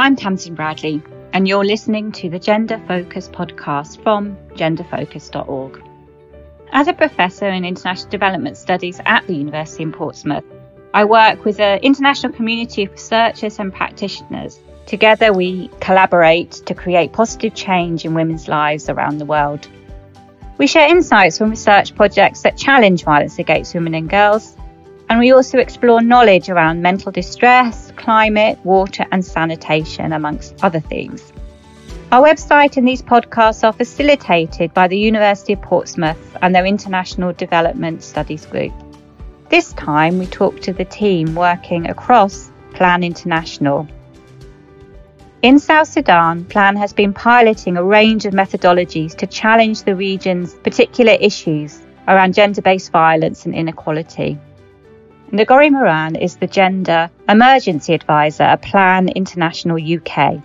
I'm Tamsin Bradley, and you're listening to the Gender Focus podcast from genderfocus.org. As a professor in international development studies at the University in Portsmouth, I work with an international community of researchers and practitioners. Together, we collaborate to create positive change in women's lives around the world. We share insights from research projects that challenge violence against women and girls and we also explore knowledge around mental distress, climate, water, and sanitation, amongst other themes. Our website and these podcasts are facilitated by the University of Portsmouth and their International Development Studies Group. This time we talk to the team working across Plan International. In South Sudan, Plan has been piloting a range of methodologies to challenge the region's particular issues around gender based violence and inequality. Ngori Moran is the Gender Emergency Advisor at Plan International UK.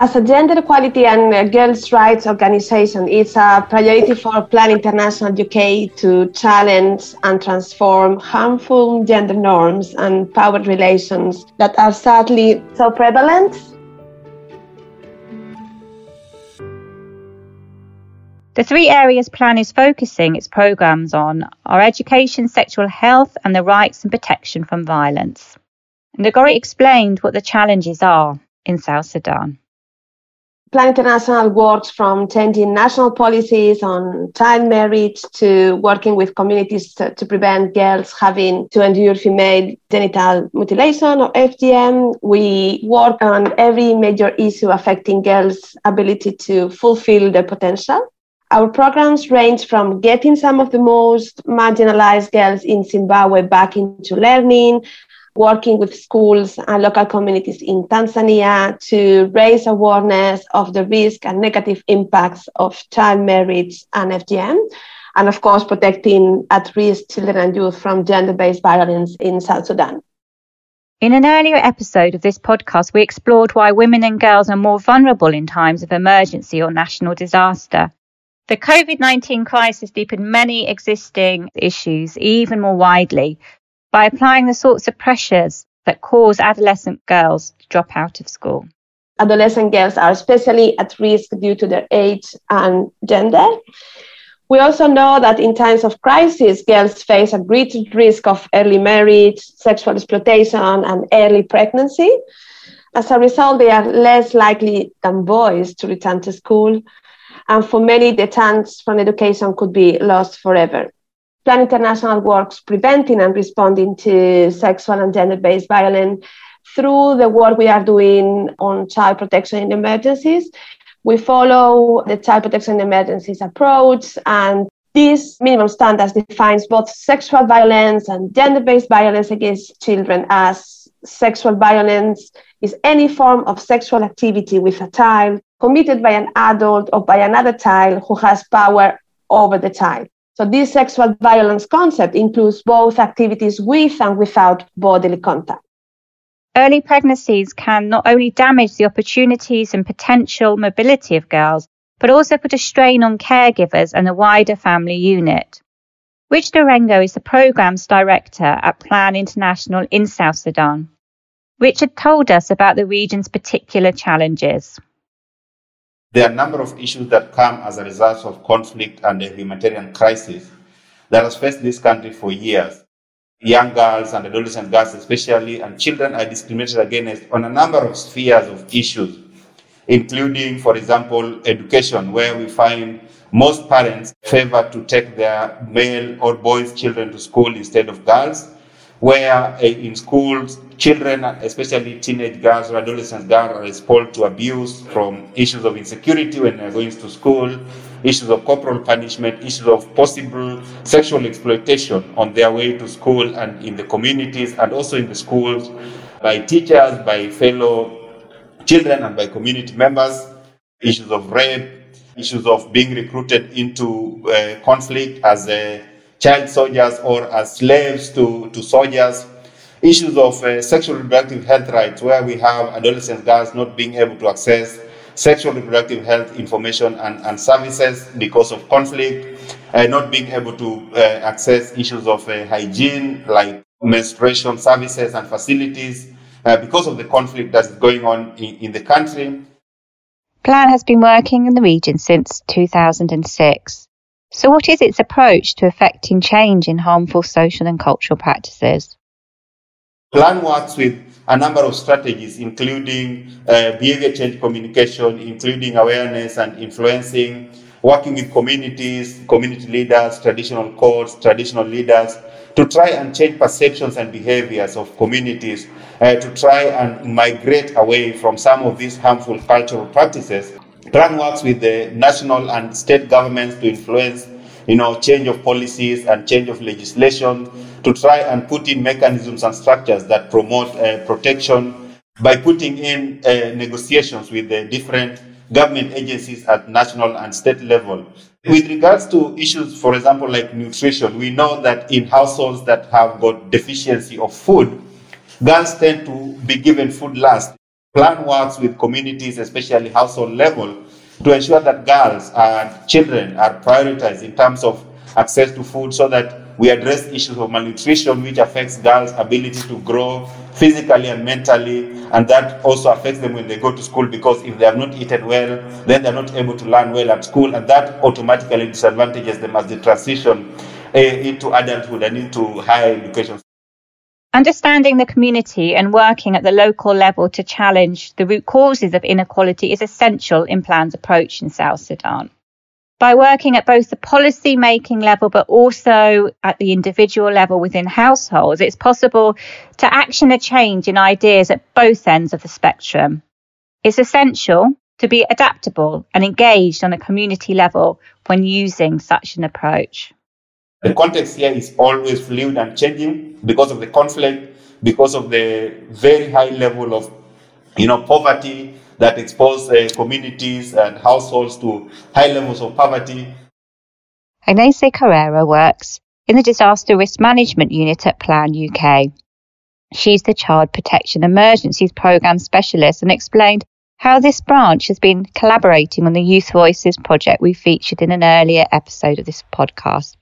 As a gender equality and uh, girls' rights organization, it's a priority for Plan International UK to challenge and transform harmful gender norms and power relations that are sadly so prevalent The three areas Plan is focusing its programs on are education, sexual health, and the rights and protection from violence. Ngori explained what the challenges are in South Sudan. Plan International works from changing national policies on child marriage to working with communities to, to, prevent girls having to endure female genital mutilation or FGM. We work on every major issue affecting girls' ability to fulfill their potential. Our programs range from getting some of the most marginalized girls in Zimbabwe back into learning, working with schools and local communities in Tanzania to raise awareness of the risk and negative impacts of child marriage and FGM. And of course, protecting at risk children and youth from gender based violence in South Sudan. In an earlier episode of this podcast, we explored why women and girls are more vulnerable in times of emergency or national disaster. The COVID 19 crisis deepened many existing issues even more widely by applying the sorts of pressures that cause adolescent girls to drop out of school. Adolescent girls are especially at risk due to their age and gender. We also know that in times of crisis, girls face a greater risk of early marriage, sexual exploitation, and early pregnancy. As a result, they are less likely than boys to return to school and for many, the chance from education could be lost forever. Plan International works preventing and responding to sexual and gender based violence through the work we are doing on child protection in emergencies. We follow the child protection in emergencies approach, and this minimum standards defines both sexual violence and gender based violence against children as sexual violence is any form of sexual activity with a child committed by an adult or by another child who has power over the child. So this sexual violence concept includes both activities with and without bodily contact. Early pregnancies can not only damage the opportunities and potential mobility of girls, but also put a strain on caregivers and the wider family unit. Rich Durengo is the program's director at Plan International in South Sudan. Richard told us about the region's particular challenges. There are a number of issues that come as a result of conflict and a humanitarian crisis that has faced this country for years. Young girls and adolescent girls, especially, and children are discriminated against on a number of spheres of issues, including, for example, education, where we find most parents favor to take their male or boys' children to school instead of girls where uh, in schools, children, especially teenage girls or adolescent girls, are exposed to abuse from issues of insecurity when they're going to school, issues of corporal punishment, issues of possible sexual exploitation on their way to school and in the communities and also in the schools by teachers, by fellow children, and by community members, issues of rape, issues of being recruited into uh, conflict as a child soldiers or as slaves to, to soldiers. Issues of uh, sexual reproductive health rights, where we have adolescent girls not being able to access sexual reproductive health information and, and services because of conflict, uh, not being able to uh, access issues of uh, hygiene like menstruation services and facilities, uh, because of the conflict that is going on in, in the country. Plan has been working in the region since 2006. So, what is its approach to effecting change in harmful social and cultural practices? Plan works with a number of strategies, including uh, behavior change communication, including awareness and influencing, working with communities, community leaders, traditional courts, traditional leaders, to try and change perceptions and behaviors of communities, uh, to try and migrate away from some of these harmful cultural practices. Plan works with the national and state governments to influence you know, change of policies and change of legislation to try and put in mechanisms and structures that promote uh, protection by putting in uh, negotiations with the different government agencies at national and state level. With regards to issues, for example, like nutrition, we know that in households that have got deficiency of food, girls tend to be given food last. Plan works with communities, especially household level, to ensure that girls and children are prioritized in terms of access to food so that we address issues of malnutrition which affects girls ability to grow physically and mentally and that also affects them when they go to school because if they have not eaten well then they're not able to learn well at school and that automatically disadvantages them as they transition uh, into adulthood and into higher education Understanding the community and working at the local level to challenge the root causes of inequality is essential in Plan's approach in South Sudan. By working at both the policy making level but also at the individual level within households, it's possible to action a change in ideas at both ends of the spectrum. It's essential to be adaptable and engaged on a community level when using such an approach. The context here is always fluid and changing because of the conflict, because of the very high level of, you know, poverty that expose uh, communities and households to high levels of poverty. Agnese Carrera works in the Disaster Risk Management Unit at Plan UK. She's the Child Protection Emergencies Programme Specialist and explained how this branch has been collaborating on the Youth Voices project we featured in an earlier episode of this podcast.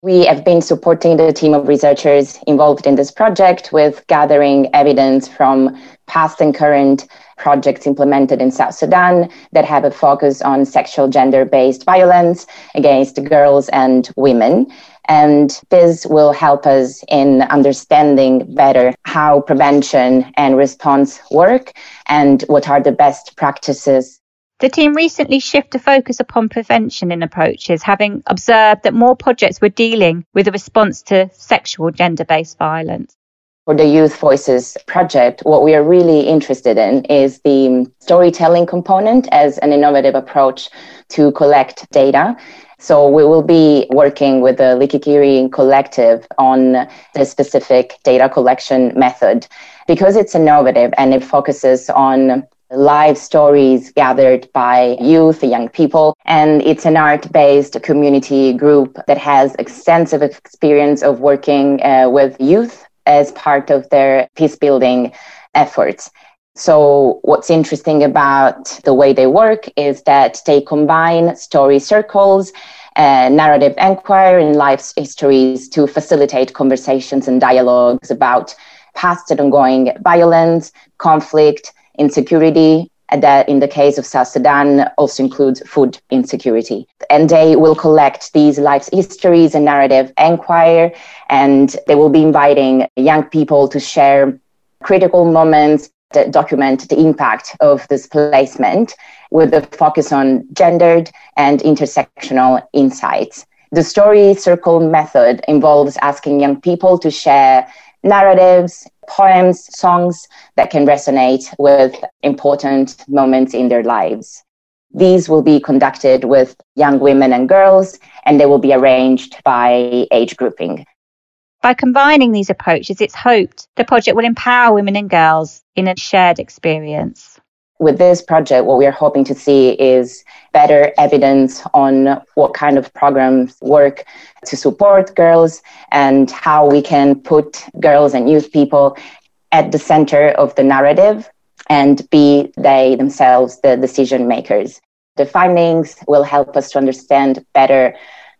We have been supporting the team of researchers involved in this project with gathering evidence from past and current projects implemented in South Sudan that have a focus on sexual gender based violence against girls and women. And this will help us in understanding better how prevention and response work and what are the best practices the team recently shifted focus upon prevention in approaches, having observed that more projects were dealing with a response to sexual gender based violence. For the Youth Voices project, what we are really interested in is the storytelling component as an innovative approach to collect data. So we will be working with the Likikiri collective on the specific data collection method because it's innovative and it focuses on live stories gathered by youth, young people. And it's an art based community group that has extensive experience of working uh, with youth as part of their peace building efforts. So, what's interesting about the way they work is that they combine story circles, uh, narrative inquiry, and life histories to facilitate conversations and dialogues about past and ongoing violence, conflict, insecurity, that in the case of South Sudan also includes food insecurity. And they will collect these life histories and narrative inquire, and they will be inviting young people to share critical moments that document the impact of displacement with a focus on gendered and intersectional insights. The story circle method involves asking young people to share narratives, poems, songs that can resonate with important moments in their lives. These will be conducted with young women and girls, and they will be arranged by age grouping. By combining these approaches, it's hoped the project will empower women and girls in a shared experience with this project, what we are hoping to see is better evidence on what kind of programs work to support girls and how we can put girls and youth people at the center of the narrative and be they themselves the decision makers. The findings will help us to understand better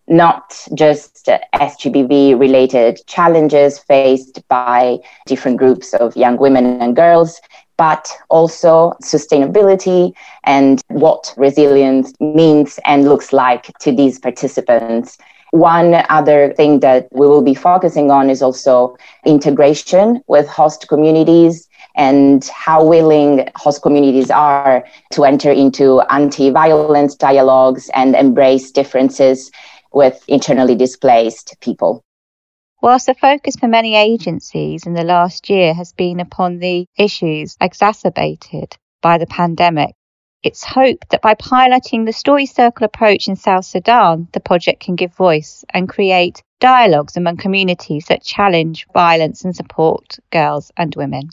not just SGBV related challenges faced by different groups of young women and girls, but also sustainability and what resilience means and looks like to these participants. One other thing that we will be focusing on is also integration with host communities and how willing host communities are to enter into anti violence dialogues and embrace differences with internally displaced people. Whilst the focus for many agencies in the last year has been upon the issues exacerbated by the pandemic, it's hoped that by piloting the story circle approach in South Sudan, the project can give voice and create dialogues among communities that challenge violence and support girls and women.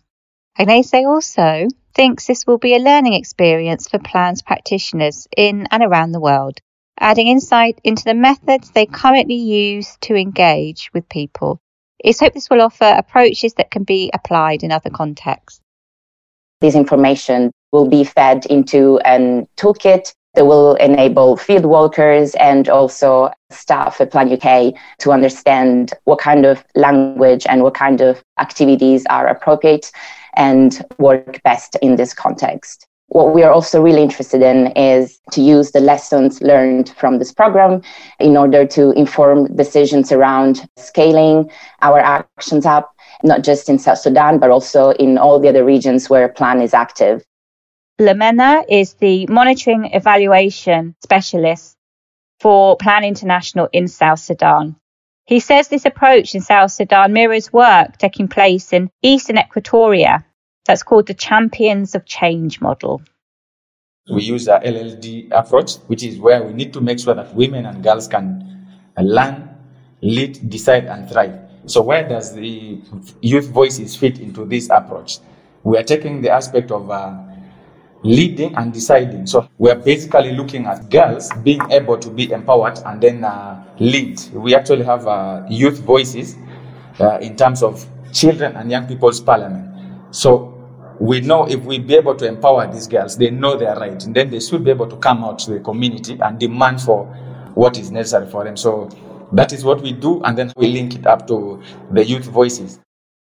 Agnese also thinks this will be a learning experience for plans practitioners in and around the world adding insight into the methods they currently use to engage with people. It's hoped this will offer approaches that can be applied in other contexts. This information will be fed into a toolkit that will enable field workers and also staff at Plan UK to understand what kind of language and what kind of activities are appropriate and work best in this context. What we are also really interested in is to use the lessons learned from this program in order to inform decisions around scaling our actions up, not just in South Sudan, but also in all the other regions where Plan is active. Lamena is the monitoring evaluation specialist for Plan International in South Sudan. He says this approach in South Sudan mirrors work taking place in Eastern Equatoria that's called the Champions of Change model. We use a LLD approach, which is where we need to make sure that women and girls can learn, lead, decide, and thrive. So, where does the youth voices fit into this approach? We are taking the aspect of uh, leading and deciding. So, we are basically looking at girls being able to be empowered and then uh, lead. We actually have uh, youth voices uh, in terms of children and young people's parliament. So, we know if we be able to empower these girls, they know their right, and then they should be able to come out to the community and demand for what is necessary for them. So that is what we do, and then we link it up to the youth voices.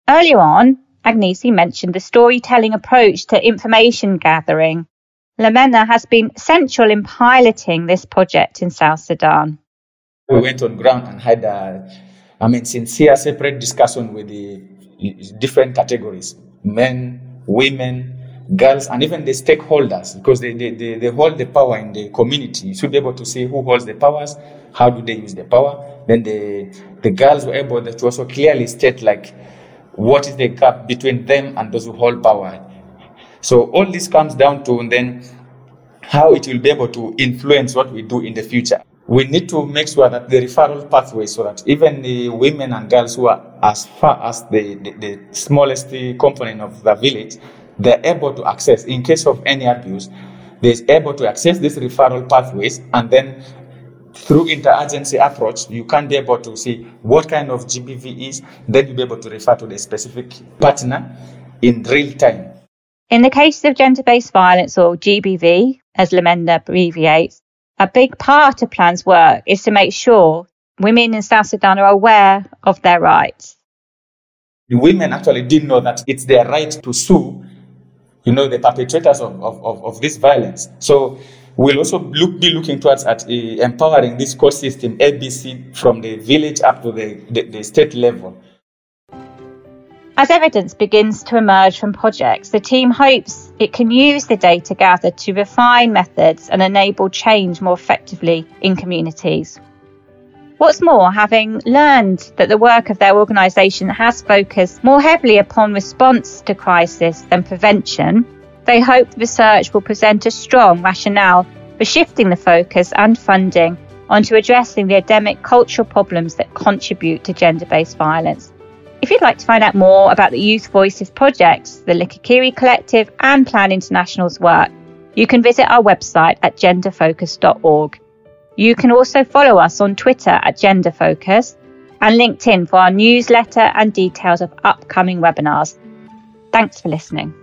Earlier on, Agnese mentioned the storytelling approach to information gathering. Lamena has been central in piloting this project in South Sudan. We went on ground and had a, I mean, sincere separate discussion with the different categories men, women, girls, and even the stakeholders, because they, they, they, they, hold the power in the community. You should be able to see who holds the powers, how do they use the power. Then the, the girls were able to also clearly state like what is the gap between them and those who hold power. So all this comes down to then how it will be able to influence what we do in the future. We need to make sure that the referral pathway so that even the women and girls who are as far as the, the, the smallest component of the village, they're able to access, in case of any abuse, they're able to access these referral pathways and then through interagency approach, you can be able to see what kind of GBV is, then you'll be able to refer to the specific partner in real time. In the case of gender based violence or GBV, as Lamenda abbreviates, a big part of Plan's work is to make sure women in South Sudan are aware of their rights. The women actually didn't know that it's their right to sue, you know, the perpetrators of, of, of, this violence. So we'll also look, be looking towards at uh, empowering this court system, ABC, from the village up to the, the, the state level. As evidence begins to emerge from projects, the team hopes it can use the data gathered to refine methods and enable change more effectively in communities. What's more, having learned that the work of their organisation has focused more heavily upon response to crisis than prevention, they hope the research will present a strong rationale for shifting the focus and funding onto addressing the endemic cultural problems that contribute to gender based violence. If you'd like to find out more about the Youth Voices projects, the Likikiri Collective, and Plan International's work, you can visit our website at genderfocus.org. You can also follow us on Twitter at genderfocus and LinkedIn for our newsletter and details of upcoming webinars. Thanks for listening.